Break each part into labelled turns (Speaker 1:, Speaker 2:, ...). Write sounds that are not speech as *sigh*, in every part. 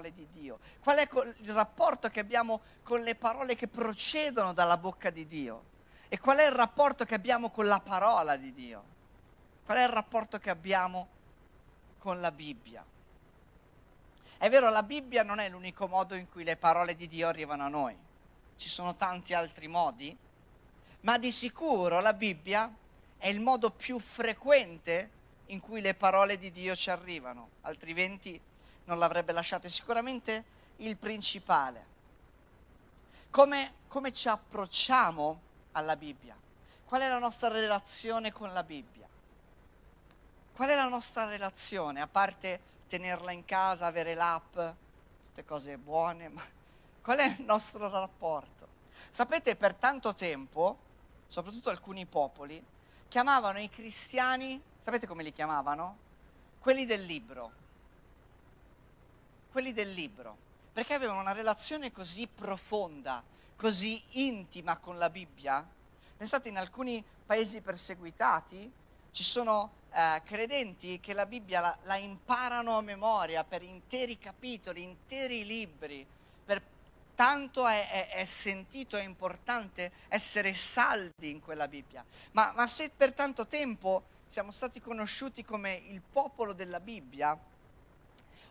Speaker 1: parole di Dio? Qual è il rapporto che abbiamo con le parole che procedono dalla bocca di Dio? E qual è il rapporto che abbiamo con la parola di Dio? Qual è il rapporto che abbiamo con la Bibbia? È vero, la Bibbia non è l'unico modo in cui le parole di Dio arrivano a noi. Ci sono tanti altri modi, ma di sicuro la Bibbia è il modo più frequente in cui le parole di Dio ci arrivano, altrimenti non l'avrebbe lasciate. Sicuramente il principale. Come, come ci approcciamo alla Bibbia? Qual è la nostra relazione con la Bibbia? Qual è la nostra relazione, a parte tenerla in casa, avere l'app, tutte cose buone, ma qual è il nostro rapporto? Sapete, per tanto tempo, soprattutto alcuni popoli, chiamavano i cristiani, sapete come li chiamavano? Quelli del libro. Quelli del libro. Perché avevano una relazione così profonda, così intima con la Bibbia. Pensate, in alcuni paesi perseguitati ci sono eh, credenti che la Bibbia la, la imparano a memoria per interi capitoli, interi libri, per tanto è, è, è, sentito, è importante essere saldi in quella Bibbia. Ma, ma, se per tanto tempo siamo stati conosciuti come il popolo della Bibbia,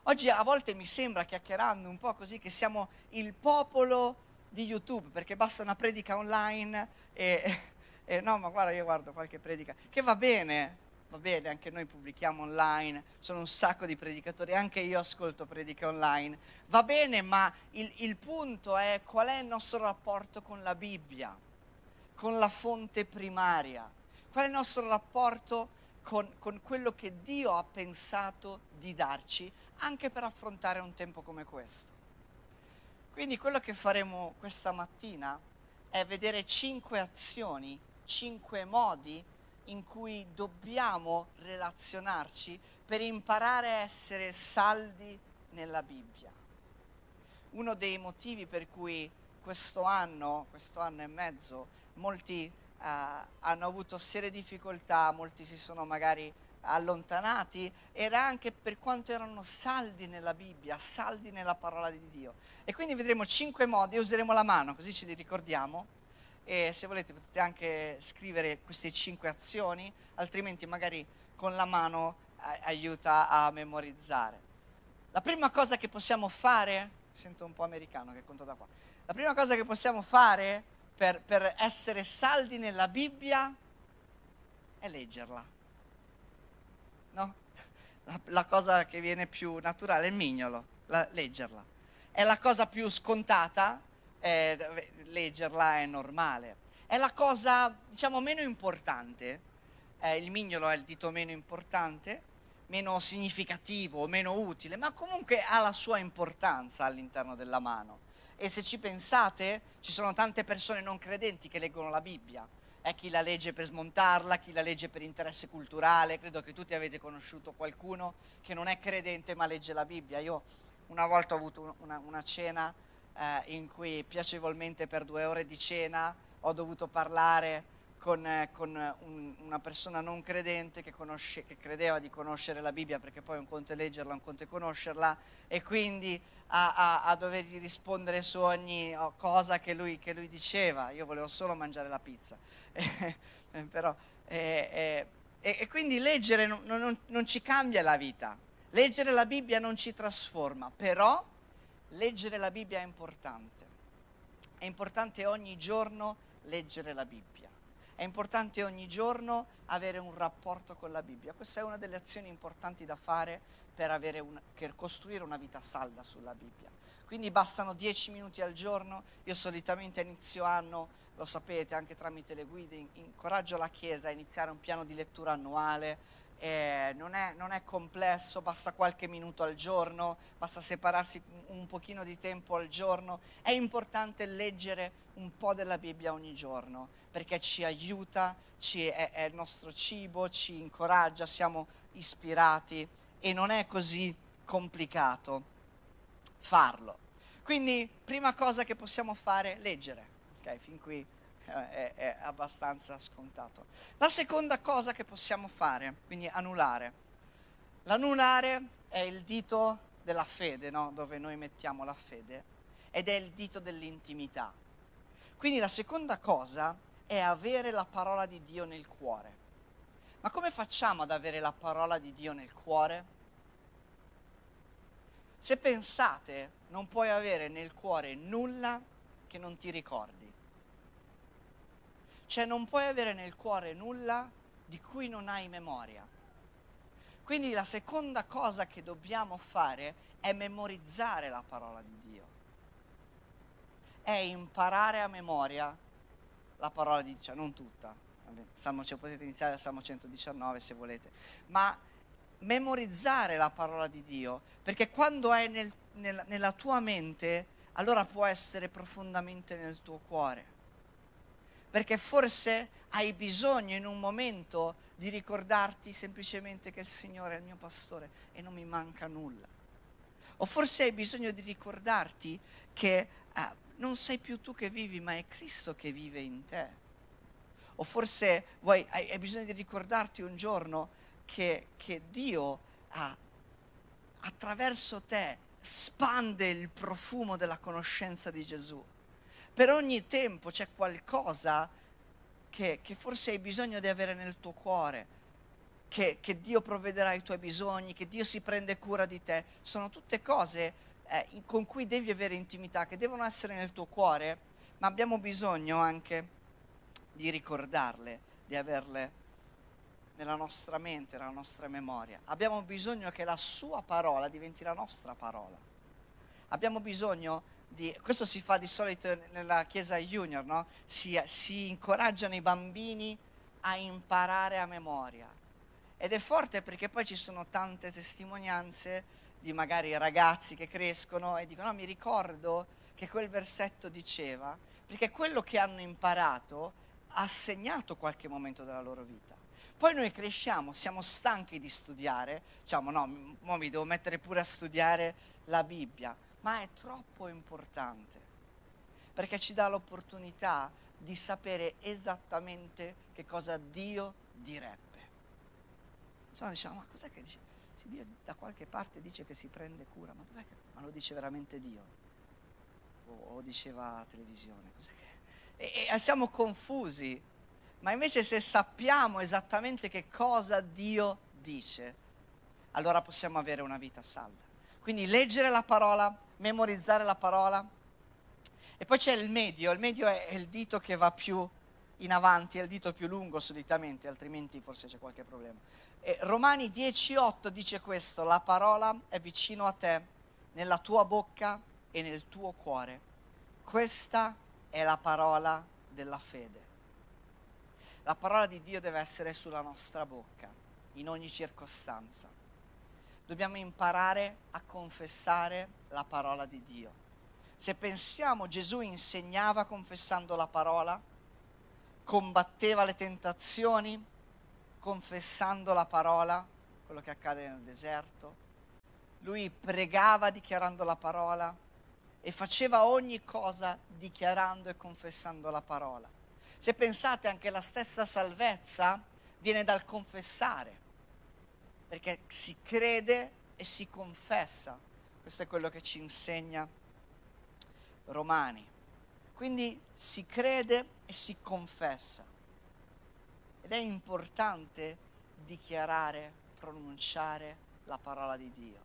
Speaker 1: oggi a volte mi sembra, chiacchierando un po' così, che siamo il popolo di YouTube, perché basta una predica online e, e no, ma guarda, io guardo qualche predica, che va bene, va bene, anche noi pubblichiamo online, sono un sacco di predicatori, anche io ascolto prediche online, va bene, ma il, il punto è qual è il nostro rapporto con la Bibbia, con la fonte primaria, qual è il nostro rapporto con, con quello che Dio ha pensato di darci anche per affrontare un tempo come questo. Quindi quello che faremo questa mattina è vedere cinque azioni, cinque modi in cui dobbiamo relazionarci per imparare a essere saldi nella Bibbia. Uno dei motivi per cui questo anno, questo anno e mezzo, molti eh, hanno avuto serie difficoltà, molti si sono magari allontanati, era anche per quanto erano saldi nella Bibbia, saldi nella parola di Dio. E quindi vedremo cinque modi, useremo la mano, così ce li ricordiamo e se volete potete anche scrivere queste cinque azioni, altrimenti magari con la mano eh, aiuta a memorizzare. La prima cosa che possiamo fare, sento un po' americano che conto da qua, la prima cosa che possiamo fare per, per essere saldi nella Bibbia è leggerla. No? La, la, cosa che viene più naturale è il mignolo, la, leggerla. È la cosa più scontata, eh, leggerla è normale. È la cosa, diciamo, meno importante, eh, il mignolo è il dito meno importante, meno significativo, meno utile, ma comunque ha la sua importanza all'interno della mano. E se ci pensate, ci sono tante persone non credenti che leggono la Bibbia. È chi la legge per smontarla, chi la legge per interesse culturale. Credo che tutti avete conosciuto qualcuno che non è credente ma legge la Bibbia. Io una volta ho avuto una, una cena eh, in cui piacevolmente per due ore di cena ho dovuto parlare con, eh, con un, una persona non credente che, conosce, che, credeva di conoscere la Bibbia, perché poi un conto è leggerla, un conto è conoscerla, e quindi a, a, a dovergli rispondere su ogni oh, cosa che lui, che lui, diceva. Io volevo solo mangiare la pizza. *laughs* Eh, però, eh, eh, e quindi leggere non, non, non ci cambia la vita, leggere la Bibbia non ci trasforma, però leggere la Bibbia è importante. È importante ogni giorno leggere la Bibbia. È importante ogni giorno avere un rapporto con la Bibbia. Questa è una delle azioni importanti da fare per, una, per costruire una vita salda sulla Bibbia. Quindi bastano dieci minuti al giorno. Io solitamente a inizio anno, lo sapete, anche tramite le guide, incoraggio la Chiesa a iniziare un piano di lettura annuale eh, non, è, non, è, complesso, basta qualche minuto al giorno, basta separarsi un pochino di tempo al giorno. È importante leggere un po' della Bibbia ogni giorno perché ci aiuta, ci è, è il nostro cibo, ci incoraggia, siamo ispirati e non è così complicato farlo. Quindi, prima cosa che possiamo fare, leggere. Okay, fin qui eh, è, è abbastanza scontato. La seconda cosa che possiamo fare, quindi annullare. L'annullare è il dito della fede, no? dove noi mettiamo la fede, ed è il dito dell'intimità. Quindi la seconda cosa è avere la parola di Dio nel cuore. Ma come facciamo ad avere la parola di Dio nel cuore? Se pensate, non puoi avere nel cuore nulla che non ti ricordi. Cioè non puoi avere nel cuore nulla di cui non hai memoria. Quindi la seconda cosa che dobbiamo fare è memorizzare la parola di Dio. È imparare a memoria la parola di Dio, cioè non tutta. Salmo, cioè potete iniziare dal Salmo 119 se volete, ma memorizzare la parola di Dio, perché quando è nel, nel, nella tua mente, allora può essere profondamente nel tuo cuore. Perché forse hai bisogno in un momento di ricordarti semplicemente che il Signore è il mio pastore e non mi manca nulla. O forse hai bisogno di ricordarti che eh, non sei più tu che vivi, ma è Cristo che vive in te. O forse vuoi, hai, hai bisogno di ricordarti un giorno che, che Dio ha, attraverso te spande il profumo della conoscenza di Gesù. Per ogni tempo c'è qualcosa che, che forse hai bisogno di avere nel tuo cuore, che, che, Dio provvederà ai tuoi bisogni, che Dio si prende cura di te. Sono tutte cose eh, con cui devi avere intimità, che devono essere nel tuo cuore, ma abbiamo bisogno anche di ricordarle, di averle nella nostra mente, nella nostra memoria. Abbiamo bisogno che la sua parola diventi la nostra parola. Abbiamo bisogno di, questo si fa di solito nella chiesa junior, no? si, si incoraggiano i bambini a imparare a memoria. Ed è forte perché poi ci sono tante testimonianze di magari ragazzi che crescono e dicono no, mi ricordo che quel versetto diceva, perché quello che hanno imparato ha segnato qualche momento della loro vita. Poi noi cresciamo, siamo stanchi di studiare, diciamo no, mo mi devo mettere pure a studiare la Bibbia, ma è troppo importante, perché ci dà l'opportunità di sapere esattamente che cosa Dio direbbe. Insomma diciamo, ma cos'è che dice? Si Dio da qualche parte dice che si prende cura, ma che... Ma lo dice veramente Dio? O, o diceva la televisione? E, e siamo confusi ma invece se sappiamo esattamente che cosa Dio dice, allora possiamo avere una vita salda. Quindi leggere la parola, memorizzare la parola. E poi c'è il medio, il medio è il dito che va più in avanti, è il dito più lungo solitamente, altrimenti forse c'è qualche problema. E Romani 10.8 dice questo, la parola è vicino a te, nella tua bocca e nel tuo cuore. Questa è la parola della fede. La parola di Dio deve essere sulla nostra bocca, in ogni circostanza. Dobbiamo imparare a confessare la parola di Dio. Se pensiamo Gesù insegnava confessando la parola, combatteva le tentazioni confessando la parola, quello che accade nel deserto. Lui pregava dichiarando la parola e faceva ogni cosa dichiarando e confessando la parola. Se pensate anche la stessa salvezza viene dal confessare, perché si crede e si confessa. Questo è quello che ci insegna Romani. Quindi si crede e si confessa. Ed è importante dichiarare, pronunciare la parola di Dio.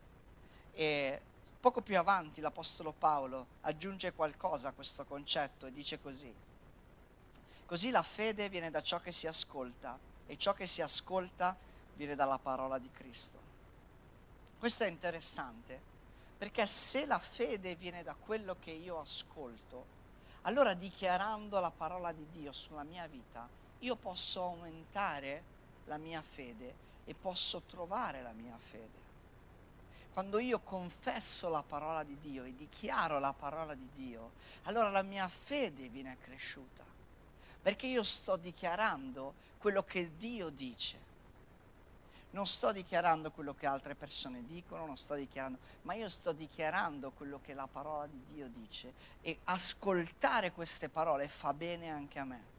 Speaker 1: E poco più avanti l'Apostolo Paolo aggiunge qualcosa a questo concetto e dice così. Così la fede viene da ciò che si ascolta e ciò che si ascolta viene dalla parola di Cristo. Questo è interessante perché se la fede viene da quello che io ascolto, allora dichiarando la parola di Dio sulla mia vita, io posso aumentare la mia fede e posso trovare la mia fede. Quando io confesso la parola di Dio e dichiaro la parola di Dio, allora la mia fede viene cresciuta perché io sto dichiarando quello che Dio dice. Non sto dichiarando quello che altre persone dicono, non sto dichiarando, ma io sto dichiarando quello che la parola di Dio dice e ascoltare queste parole fa bene anche a me.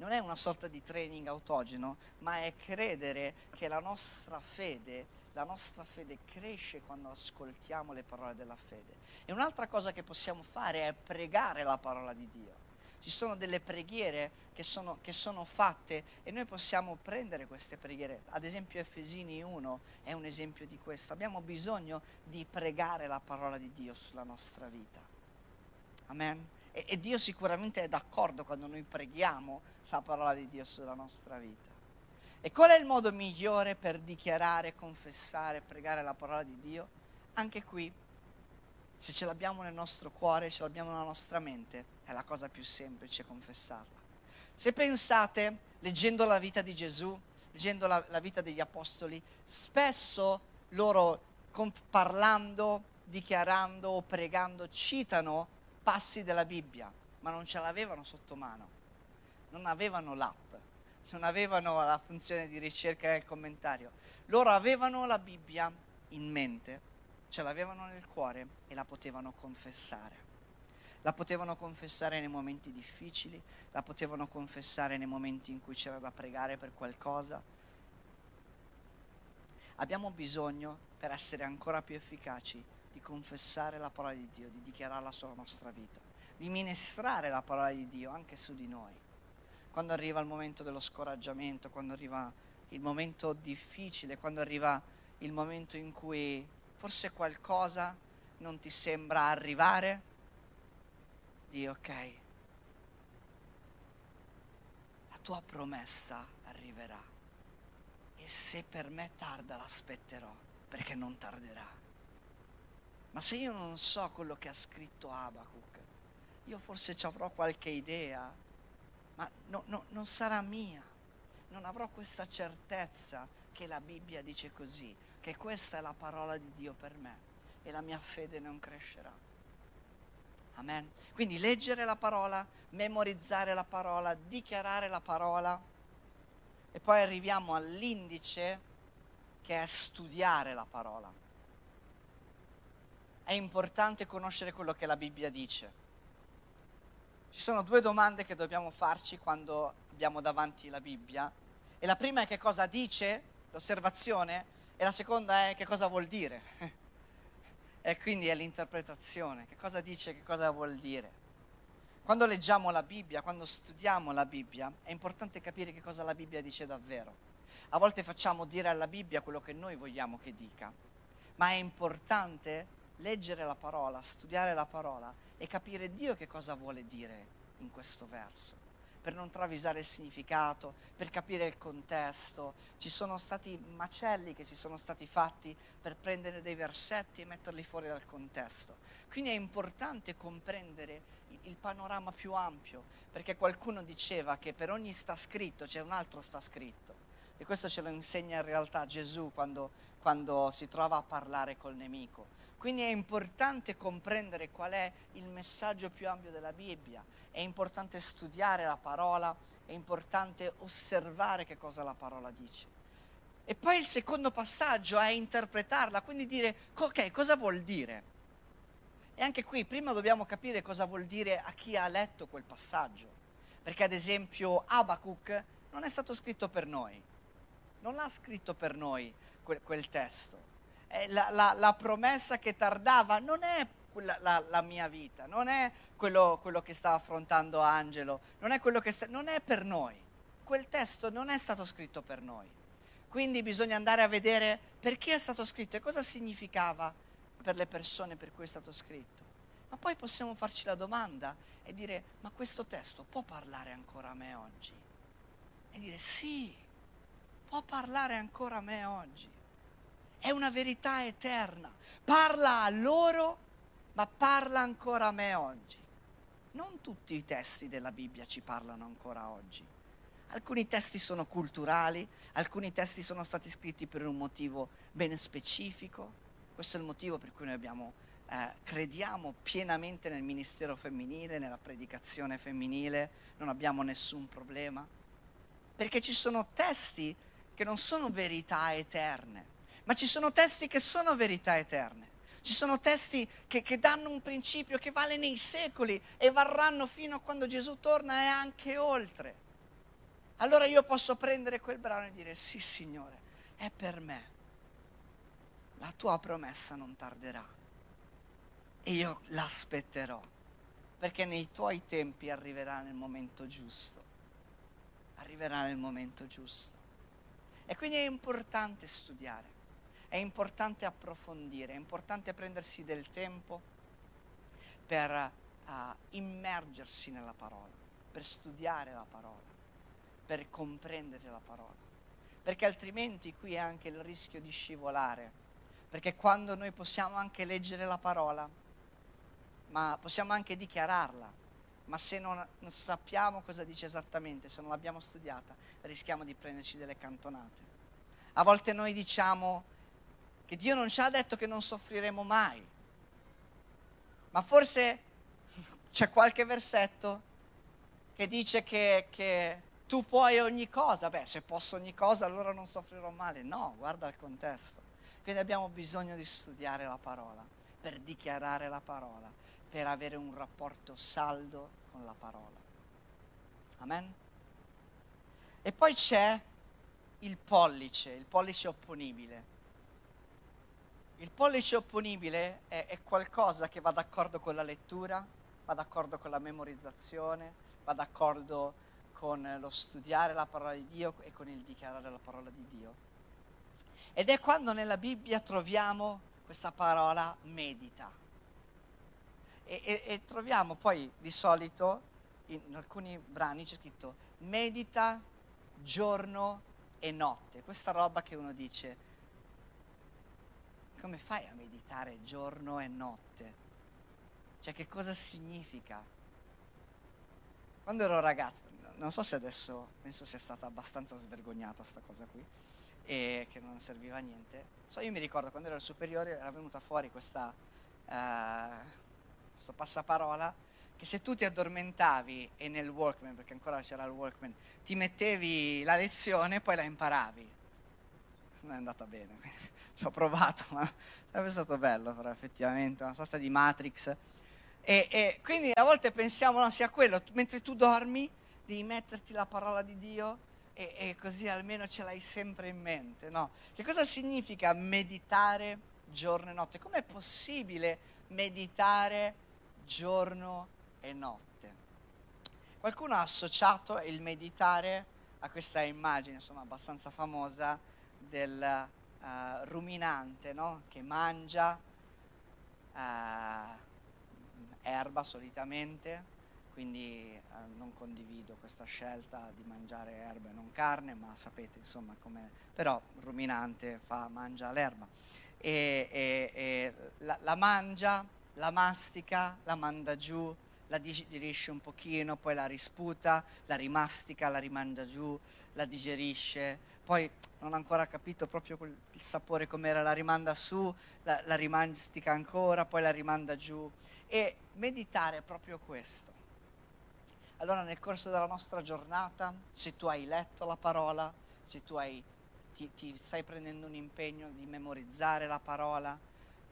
Speaker 1: Non è una sorta di training autogeno, ma è credere che la nostra fede la nostra fede cresce quando ascoltiamo le parole della fede. E un'altra cosa che possiamo fare è pregare la parola di Dio. Ci sono delle preghiere che sono, che sono fatte e noi possiamo prendere queste preghiere. Ad esempio Efesini 1 è un esempio di questo. Abbiamo bisogno di pregare la parola di Dio sulla nostra vita. Amen. E, e Dio sicuramente è d'accordo quando noi preghiamo la parola di Dio sulla nostra vita. E qual è il modo migliore per dichiarare, confessare, pregare la parola di Dio? Anche qui, se ce l'abbiamo nel nostro cuore, ce l'abbiamo nella nostra mente, è la cosa più semplice confessarla. Se pensate, leggendo la vita di Gesù, leggendo la, la vita degli apostoli, spesso loro parlando, dichiarando o pregando citano passi della Bibbia, ma non ce l'avevano sotto mano, non avevano l'app, non avevano la funzione di ricerca nel commentario, loro avevano la Bibbia in mente, ce l'avevano nel cuore e la potevano confessare. La potevano confessare nei momenti difficili, la potevano confessare nei momenti in cui c'era da pregare per qualcosa. Abbiamo bisogno, per essere ancora più efficaci, di confessare la parola di Dio, di dichiararla sulla nostra vita, di ministrare la parola di Dio anche su di noi. Quando arriva il momento dello scoraggiamento, quando arriva il momento difficile, quando arriva il momento in cui forse qualcosa non ti sembra arrivare, di ok, la tua promessa arriverà e se per me tarda l'aspetterò perché non tarderà. Ma se io non so quello che ha scritto Abacuc, io forse ci avrò qualche idea, ma no, no, non sarà mia. Non avrò questa certezza che la Bibbia dice così, che questa è la parola di Dio per me e la mia fede non crescerà. Amen. Quindi leggere la parola, memorizzare la parola, dichiarare la parola e poi arriviamo all'indice che è studiare la parola. È importante conoscere quello che la Bibbia dice. Ci sono due domande che dobbiamo farci quando abbiamo davanti la Bibbia. E la prima è che cosa dice, l'osservazione, e la seconda è che cosa vuol dire. *laughs* E quindi è l'interpretazione, che cosa dice, che cosa vuol dire. Quando leggiamo la Bibbia, quando studiamo la Bibbia, è importante capire che cosa la Bibbia dice davvero. A volte facciamo dire alla Bibbia quello che noi vogliamo che dica, ma è importante leggere la parola, studiare la parola e capire Dio che cosa vuole dire in questo verso per non travisare il significato, per capire il contesto. Ci sono stati macelli che si sono stati fatti per prendere dei versetti e metterli fuori dal contesto. Quindi è importante comprendere il panorama più ampio, perché qualcuno diceva che per ogni sta scritto c'è un altro sta scritto. E questo ce lo insegna in realtà Gesù quando, quando si trova a parlare col nemico. Quindi è importante comprendere qual è il messaggio più ampio della Bibbia è importante studiare la parola, è importante osservare che cosa la parola dice. E poi il secondo passaggio è interpretarla, quindi dire, ok, cosa vuol dire? E anche qui prima dobbiamo capire cosa vuol dire a chi ha letto quel passaggio. Perché ad esempio Abacuc non è stato scritto per noi, non l'ha scritto per noi quel, quel testo. La, la, la promessa che tardava non è la, la, mia vita, non è quello, quello, che sta affrontando Angelo, non è, quello che sta, non è per noi. Quel testo non è stato scritto per noi. Quindi bisogna andare a vedere perché è stato scritto e cosa significava per le persone per cui è stato scritto. Ma poi possiamo farci la domanda e dire, ma questo testo può parlare ancora a me oggi? E dire, sì, può parlare ancora a me oggi. È una verità eterna. Parla a loro ma parla ancora a me oggi. Non tutti i testi della Bibbia ci parlano ancora oggi. Alcuni testi sono culturali, alcuni testi sono stati scritti per un motivo ben specifico. Questo è il motivo per cui noi abbiamo, eh, crediamo pienamente nel ministero femminile, nella predicazione femminile, non abbiamo nessun problema. Perché ci sono testi che non sono verità eterne, ma ci sono testi che sono verità eterne. Ci sono testi che, che, danno un principio che vale nei secoli e varranno fino a quando Gesù torna e anche oltre. Allora io posso prendere quel brano e dire sì Signore, è per me. la tua promessa non tarderà e io l'aspetterò, perché nei tuoi tempi arriverà nel momento giusto, arriverà nel momento giusto. E quindi è importante studiare, è importante approfondire, è importante prendersi del tempo per uh, immergersi nella parola, per studiare la parola, per comprendere la parola, perché altrimenti qui è anche il rischio di scivolare, perché quando noi possiamo anche leggere la parola, ma possiamo anche dichiararla, ma se non, non sappiamo cosa dice esattamente, se non l'abbiamo studiata, rischiamo di prenderci delle cantonate. A volte noi diciamo che Dio non ci ha detto che non soffriremo mai, ma forse c'è qualche versetto che dice che, che, tu puoi ogni cosa. Beh, se posso ogni cosa allora non soffrirò male. No, guarda il contesto. Quindi abbiamo bisogno di studiare la parola, per dichiarare la parola, per avere un rapporto saldo con la parola. Amen? E poi c'è il pollice, il pollice opponibile. Il pollice opponibile è, è, qualcosa che va d'accordo con la lettura, va d'accordo con la memorizzazione, va d'accordo con lo studiare la parola di Dio e con il dichiarare la parola di Dio. Ed è quando nella Bibbia troviamo questa parola medita. E, e, e troviamo poi di solito in alcuni brani c'è scritto medita giorno e notte. Questa roba che uno dice, come fai a meditare giorno e notte? Cioè che cosa significa? Quando ero ragazzo, non so se adesso, penso sia stata abbastanza svergognata sta cosa qui, e che non serviva a niente. So, io mi ricordo quando ero al superiore era venuta fuori questa, uh, questo passaparola che se tu ti addormentavi e nel Walkman, perché ancora c'era il Walkman, ti mettevi la lezione poi la imparavi. Non è andata bene, ci ho provato, ma sarebbe stato bello, però effettivamente, una sorta di Matrix. E, e quindi a volte pensiamo no, sia quello, mentre tu dormi devi metterti la parola di Dio e, e così almeno ce l'hai sempre in mente, no? Che cosa significa meditare giorno e notte? Com'è possibile meditare giorno e notte? Qualcuno ha associato il meditare a questa immagine, insomma, abbastanza famosa del uh, ruminante, no? Che mangia uh, erba solitamente, quindi uh, non condivido questa scelta di mangiare erba e non carne, ma sapete insomma come... però ruminante fa, mangia l'erba. E, e, e la, la mangia, la mastica, la manda giù, la digerisce un pochino, poi la risputa, la rimastica, la rimanda giù, la digerisce, poi non ha ancora capito proprio quel, il sapore com'era, la rimanda su, la, la rimastica ancora, poi la rimanda giù. E meditare è proprio questo. Allora nel corso della nostra giornata, se tu hai letto la parola, se tu hai, ti, ti stai prendendo un impegno di memorizzare la parola,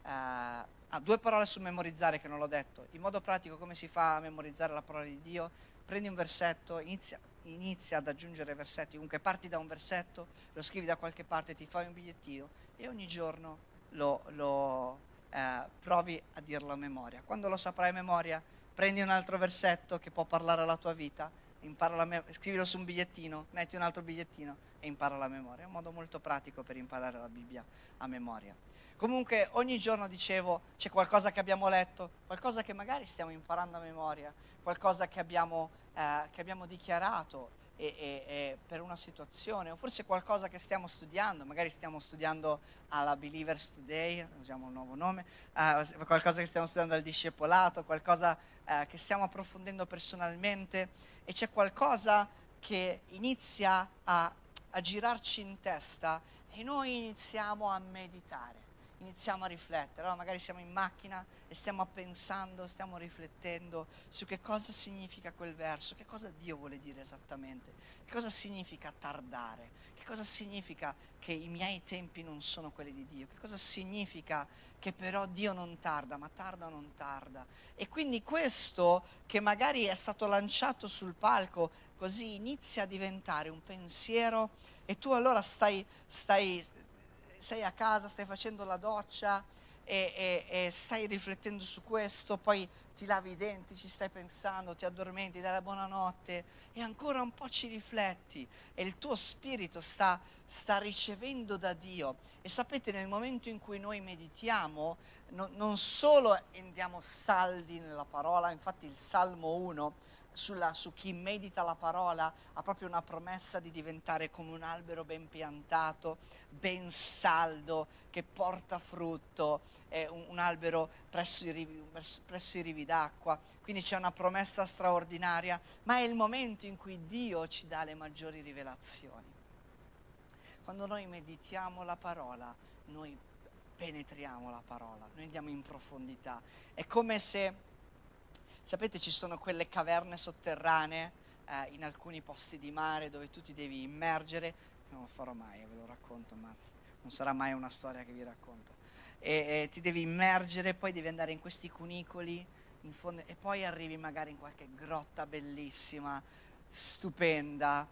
Speaker 1: eh, ah, due parole su memorizzare che non l'ho detto. In modo pratico come si fa a memorizzare la parola di Dio? Prendi un versetto, inizia, inizia ad aggiungere versetti, comunque parti da un versetto, lo scrivi da qualche parte, ti fai un bigliettino e ogni giorno lo, lo eh, provi a dirlo a memoria. Quando lo saprai a memoria, prendi un altro versetto che può parlare alla tua vita, me- scrivilo su un bigliettino, metti un altro bigliettino e impara la memoria. È un modo molto pratico per imparare la Bibbia a memoria. Comunque ogni giorno dicevo c'è qualcosa che abbiamo letto, qualcosa che magari stiamo imparando a memoria, qualcosa che abbiamo, eh, che abbiamo dichiarato e, e, e per una situazione, o forse qualcosa che stiamo studiando, magari stiamo studiando alla Believers Today, usiamo un nuovo nome, eh, qualcosa che stiamo studiando al discepolato, qualcosa eh, che stiamo approfondendo personalmente e c'è qualcosa che inizia a, a girarci in testa e noi iniziamo a meditare iniziamo a riflettere. Allora magari siamo in macchina e stiamo pensando, stiamo riflettendo su che cosa significa quel verso, che cosa Dio vuole dire esattamente, che cosa significa tardare, che cosa significa che i miei tempi non sono quelli di Dio, che cosa significa che però Dio non tarda, ma tarda o non tarda. E quindi questo che magari è stato lanciato sul palco così inizia a diventare un pensiero e tu allora stai, stai sei a casa, stai facendo la doccia e, e, e stai riflettendo su questo, poi ti lavi i denti, ci stai pensando, ti addormenti, dai la buonanotte e ancora un po' ci rifletti e il tuo spirito sta, sta ricevendo da Dio. E sapete, nel momento in cui noi meditiamo, no, non solo andiamo saldi nella parola, infatti il Salmo 1 sulla, su chi medita la parola ha proprio una promessa di diventare come un albero ben piantato, ben saldo, che porta frutto, è un, un albero presso i, rivi, presso i rivi d'acqua. Quindi c'è una promessa straordinaria, ma è il momento in cui Dio ci dà le maggiori rivelazioni. Quando noi meditiamo la parola, noi penetriamo la parola, noi andiamo in profondità. È come se Sapete, ci sono quelle caverne sotterranee eh, in alcuni posti di mare dove tu ti devi immergere. Non lo farò mai, ve lo racconto, ma non sarà mai una storia che vi racconto. E, e ti devi immergere, poi devi andare in questi cunicoli in fondo, e poi arrivi magari in qualche grotta bellissima, stupenda,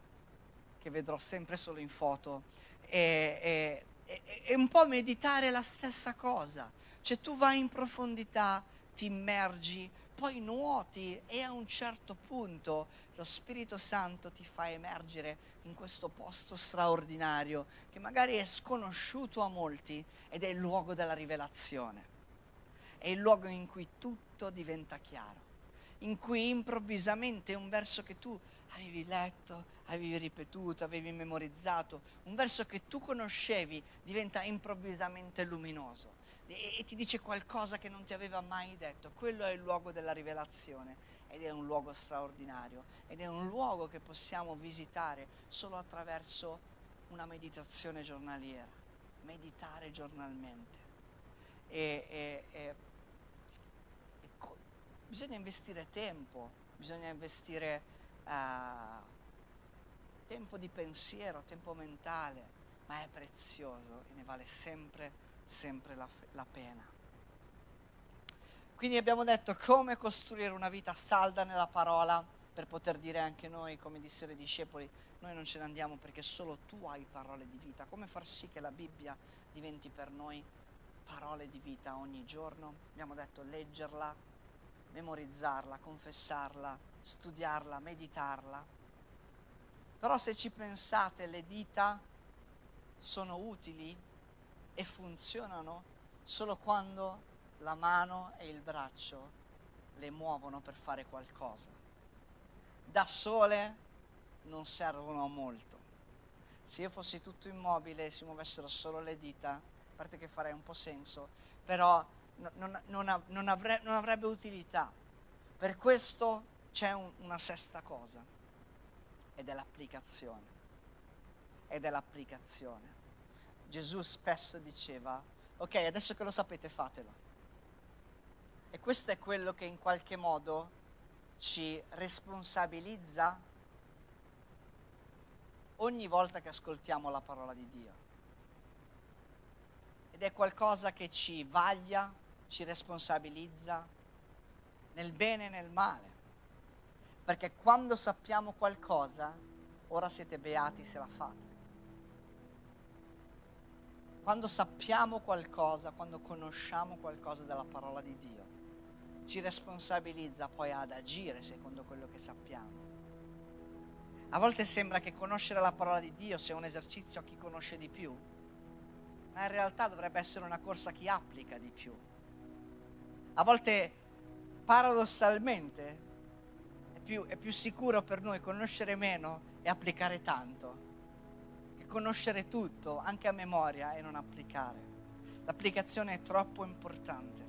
Speaker 1: che vedrò sempre solo in foto. E, e, e un po' meditare la stessa cosa. Cioè tu vai in profondità, ti immergi, poi nuoti e a un certo punto lo Spirito Santo ti fa emergere in questo posto straordinario che magari è sconosciuto a molti ed è il luogo della rivelazione. È il luogo in cui tutto diventa chiaro, in cui improvvisamente un verso che tu avevi letto, avevi ripetuto, avevi memorizzato, un verso che tu conoscevi diventa improvvisamente luminoso e, e ti dice qualcosa che non ti aveva mai detto. Quello è il luogo della rivelazione ed è un luogo straordinario ed è un luogo che possiamo visitare solo attraverso una meditazione giornaliera, meditare giornalmente. E, e, e, co- bisogna investire tempo, bisogna investire uh, tempo di pensiero, tempo mentale, ma è prezioso e ne vale sempre sempre la, la pena. Quindi abbiamo detto come costruire una vita salda nella parola per poter dire anche noi, come dissero i discepoli, noi non ce ne andiamo perché solo tu hai parole di vita. Come far sì che la Bibbia diventi per noi parole di vita ogni giorno? Abbiamo detto leggerla, memorizzarla, confessarla, studiarla, meditarla. Però se ci pensate, le dita sono utili e funzionano solo quando la mano e il braccio le muovono per fare qualcosa. Da sole non servono a molto. Se io fossi tutto immobile e si muovessero solo le dita, a parte che farei un po' senso, però non, non, non, avrebbe, non avrebbe utilità. Per questo c'è un, una sesta cosa, ed è l'applicazione. Ed è l'applicazione. Gesù spesso diceva, ok, adesso che lo sapete fatelo. E questo è quello che in qualche modo ci responsabilizza ogni volta che ascoltiamo la parola di Dio. Ed è qualcosa che ci vaglia, ci responsabilizza nel bene e nel male. Perché quando sappiamo qualcosa, ora siete beati se la fate. Quando sappiamo qualcosa, quando conosciamo qualcosa della parola di Dio, ci responsabilizza poi ad agire secondo quello che sappiamo. A volte sembra che conoscere la parola di Dio sia un esercizio a chi conosce di più, ma in realtà dovrebbe essere una corsa a chi applica di più. A volte, paradossalmente, è più, è più sicuro per noi conoscere meno e applicare tanto conoscere tutto, anche a memoria, e non applicare. L'applicazione è troppo importante.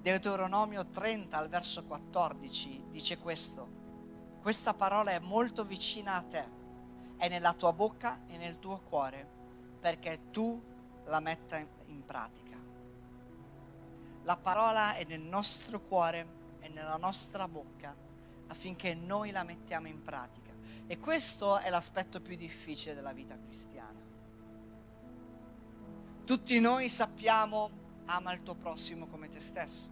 Speaker 1: Deuteronomio 30 al verso 14 dice questo. Questa parola è molto vicina a te, è nella tua bocca e nel tuo cuore, perché tu la metta in pratica. La parola è nel nostro cuore e nella nostra bocca affinché noi la mettiamo in pratica. E questo è l'aspetto più difficile della vita cristiana. Tutti noi sappiamo ama il tuo prossimo come te stesso.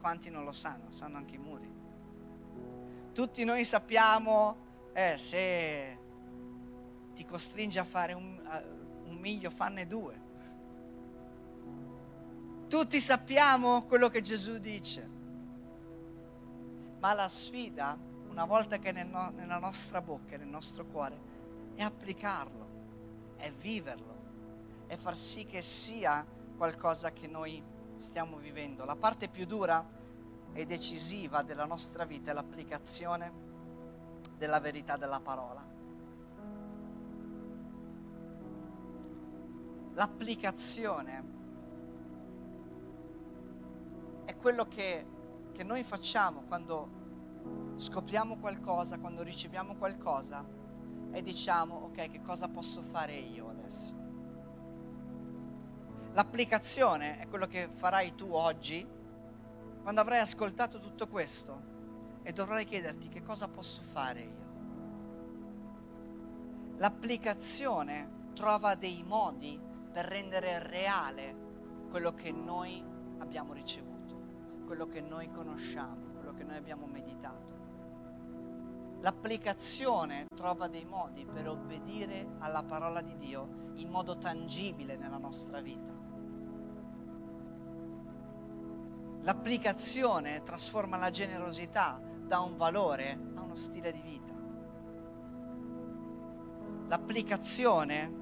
Speaker 1: Quanti non lo sanno? Sanno anche i muri. Tutti noi sappiamo, eh, se ti costringe a fare un, un miglio, fanne due. Tutti sappiamo quello che Gesù dice, ma la sfida, una volta che è nel no, nella nostra bocca, nel nostro cuore, è applicarlo, è viverlo, è far sì che sia qualcosa che noi stiamo vivendo. La parte più dura e decisiva della nostra vita è l'applicazione della verità della parola. L'applicazione è quello che, che noi facciamo quando scopriamo qualcosa, quando riceviamo qualcosa e diciamo ok che cosa posso fare io adesso. L'applicazione è quello che farai tu oggi quando avrai ascoltato tutto questo e dovrai chiederti che cosa posso fare io. L'applicazione trova dei modi per rendere reale quello che noi abbiamo ricevuto, quello che noi conosciamo, quello che noi abbiamo meditato. L'applicazione trova dei modi per obbedire alla parola di Dio in modo tangibile nella nostra vita. L'applicazione trasforma la generosità da un valore a uno stile di vita. L'applicazione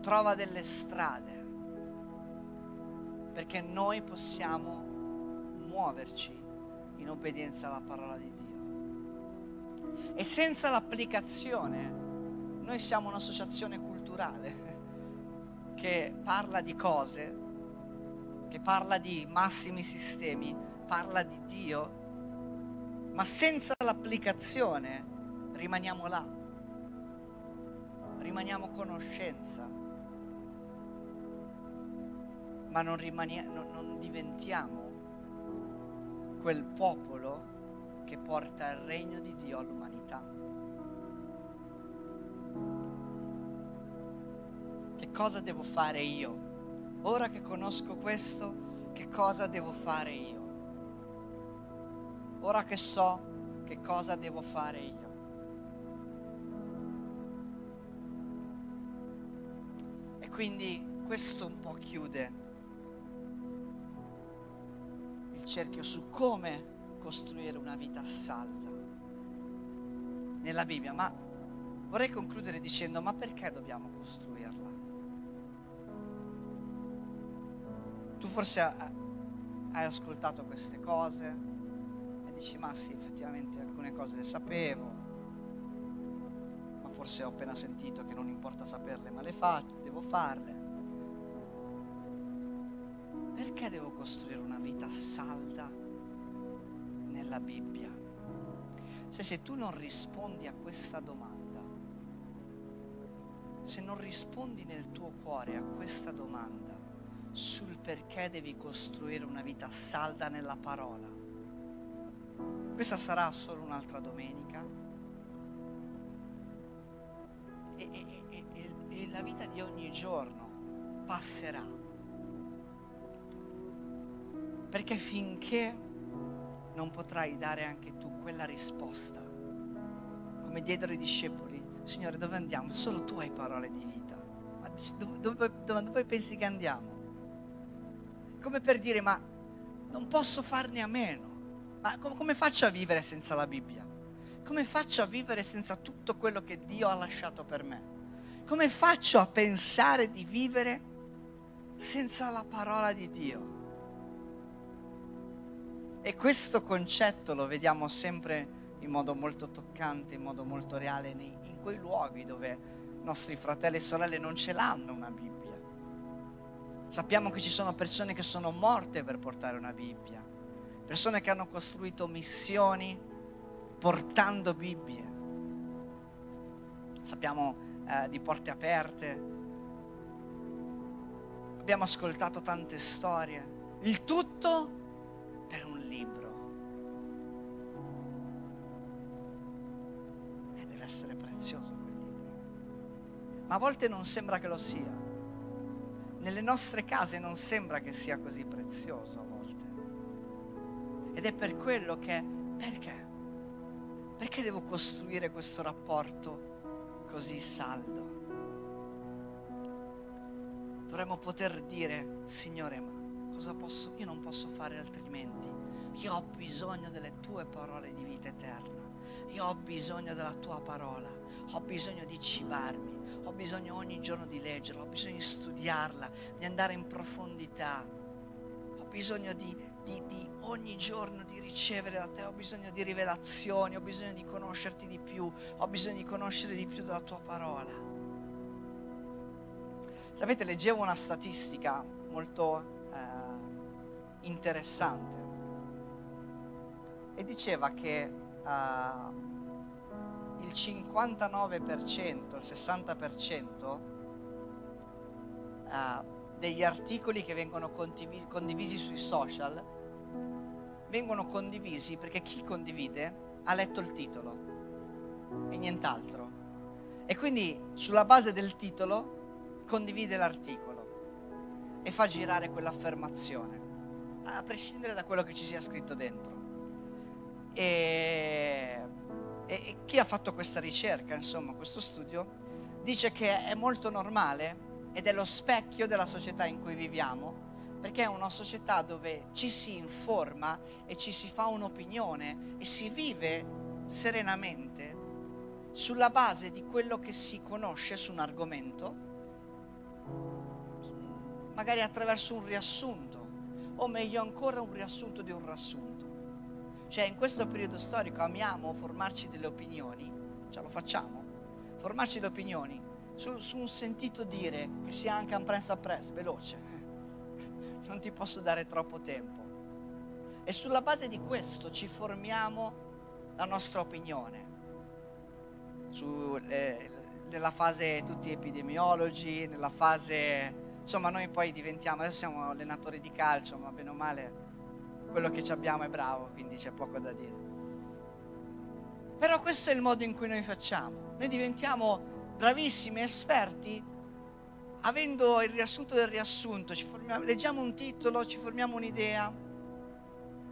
Speaker 1: trova delle strade perché noi possiamo muoverci in obbedienza alla parola di Dio. E senza l'applicazione noi siamo un'associazione culturale che parla di cose che parla di massimi sistemi, parla di Dio, ma senza l'applicazione rimaniamo là, rimaniamo conoscenza, ma non, rimania- non, non diventiamo quel popolo che porta il regno di Dio all'umanità. Che cosa devo fare io? ora che conosco questo, che cosa devo fare io? Ora che so che cosa devo fare io? E quindi questo un po' chiude il cerchio su come costruire una vita salda nella Bibbia, ma vorrei concludere dicendo ma perché dobbiamo costruirla? Tu forse hai ascoltato queste cose e dici ma sì, effettivamente alcune cose le sapevo, ma forse ho appena sentito che non importa saperle, ma le faccio, devo farle. Perché devo costruire una vita salda nella Bibbia? Se, se tu non rispondi a questa domanda, se non rispondi nel tuo cuore a questa domanda, sul perché devi costruire una vita salda nella parola. Questa sarà solo un'altra domenica. E, e, e, e la vita di ogni giorno passerà. Perché finché non potrai dare anche tu quella risposta, come diedero i discepoli, Signore dove andiamo? Solo tu hai parole di vita. Ma dove, dove, dove, pensi che andiamo? come per dire ma non posso farne a meno. Ma com- come faccio a vivere senza la Bibbia? Come faccio a vivere senza tutto quello che Dio ha lasciato per me? Come faccio a pensare di vivere senza la parola di Dio? E questo concetto lo vediamo sempre in modo molto toccante, in modo molto reale, in quei luoghi dove nostri fratelli e sorelle non ce l'hanno una Bibbia. Sappiamo che ci sono persone che sono morte per portare una Bibbia, persone che hanno costruito missioni portando Bibbie. Sappiamo eh, di porte aperte, abbiamo ascoltato tante storie, il tutto per un libro. E deve essere prezioso quel libro, ma a volte non sembra che lo sia nelle nostre case non sembra che sia così prezioso a volte. Ed è per quello che, perché? Perché devo costruire questo rapporto così saldo. Dovremmo poter dire, Signore, ma cosa posso? Io non posso fare altrimenti. Io ho bisogno delle tue parole di vita eterna. Io ho bisogno della tua parola. Ho bisogno di cibarmi. Ho bisogno ogni giorno di leggerla. Ho bisogno di studiarla, di andare in profondità. Ho bisogno di, di, di ogni giorno di ricevere da te. Ho bisogno di rivelazioni. Ho bisogno di conoscerti di più. Ho bisogno di conoscere di più della tua parola. Sapete, leggevo una statistica molto eh, interessante e diceva che uh, il 59%, il 60% uh, degli articoli che vengono condivisi sui social vengono condivisi perché chi condivide ha letto il titolo e nient'altro. E quindi sulla base del titolo condivide l'articolo e fa girare quell'affermazione, a prescindere da quello che ci sia scritto dentro. E, e, chi ha fatto questa ricerca, insomma, questo studio, dice che è molto normale ed è lo specchio della società in cui viviamo, perché è una società dove ci si informa e ci si fa un'opinione e si vive serenamente sulla base di quello che si conosce su un argomento, magari attraverso un riassunto, o meglio ancora un riassunto di un riassunto. Cioè in questo periodo storico amiamo formarci delle opinioni, cioè lo facciamo, formarci le opinioni su, su un sentito dire che sia anche un press a press, veloce, *laughs* non ti posso dare troppo tempo. E sulla base di questo ci formiamo la nostra opinione. Eh, nella fase tutti epidemiologi, nella fase... Insomma, noi poi diventiamo, adesso siamo allenatori di calcio, ma bene o male quello che abbiamo è bravo, quindi c'è poco da dire. Però questo è il modo in cui noi facciamo. Noi diventiamo bravissimi, esperti, avendo il riassunto del riassunto, leggiamo un titolo, ci formiamo un'idea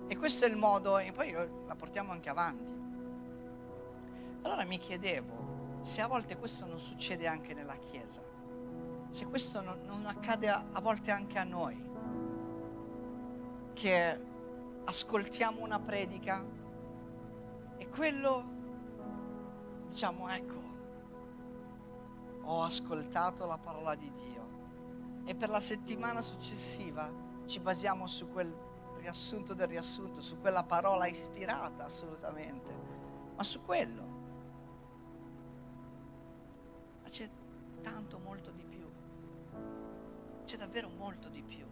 Speaker 1: e questo è il modo, e poi la portiamo anche avanti. Allora mi chiedevo se a volte questo non succede anche nella Chiesa, se questo non, non accade a, a volte anche a noi, che ascoltiamo una predica e quello diciamo ecco, ho ascoltato la parola di Dio e per la settimana successiva ci basiamo su quel riassunto del riassunto, su quella parola ispirata assolutamente, ma su quello. Ma c'è tanto molto di più, c'è davvero molto di più.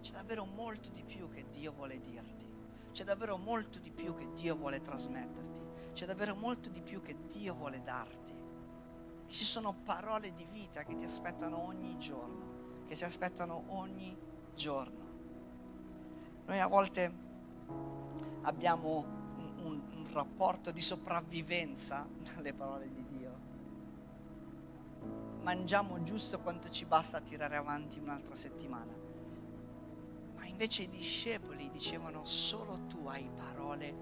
Speaker 1: C'è davvero molto di più che Dio vuole dirti. C'è davvero molto di più che Dio vuole trasmetterti. C'è davvero molto di più che Dio vuole darti. Ci sono parole di vita che ti aspettano ogni giorno, che ti aspettano ogni giorno. Noi a volte abbiamo un, un, un rapporto di sopravvivenza *laughs* dalle parole di Dio. Mangiamo giusto quanto ci basta a tirare avanti un'altra settimana invece i discepoli dicevano solo tu hai parole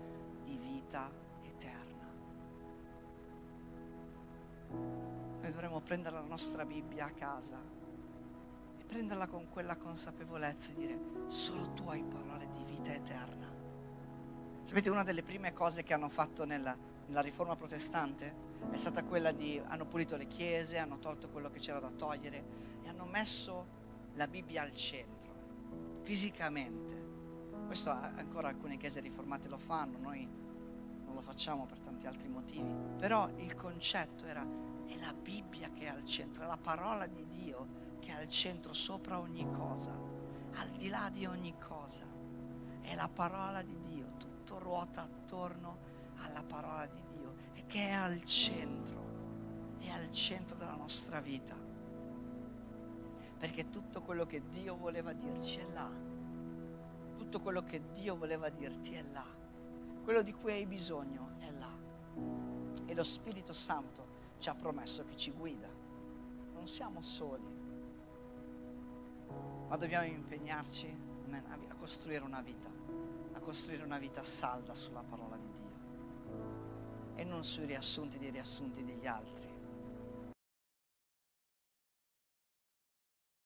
Speaker 1: di vita eterna. Noi dovremmo prendere la nostra Bibbia a casa e prenderla con quella consapevolezza e dire solo tu hai parole di vita eterna. Sapete, una delle prime cose che hanno fatto nella, nella riforma protestante è stata quella di hanno pulito le chiese, hanno tolto quello che c'era da togliere e hanno messo la Bibbia al centro fisicamente. Questo ancora alcune chiese riformate lo fanno, noi non lo facciamo per tanti altri motivi, però il concetto era è la Bibbia che è al centro, è la parola di Dio che è al centro sopra ogni cosa, al di là di ogni cosa. È la parola di Dio, tutto ruota attorno alla parola di Dio che è al centro, è al centro della nostra vita perché tutto quello che Dio voleva dirci è là. Tutto quello che Dio voleva dirti è là. Quello di cui hai bisogno è là. E lo Spirito Santo ci ha promesso che ci guida. Non siamo soli, ma dobbiamo impegnarci a costruire una vita, a costruire una vita salda sulla parola e non sui riassunti dei riassunti degli altri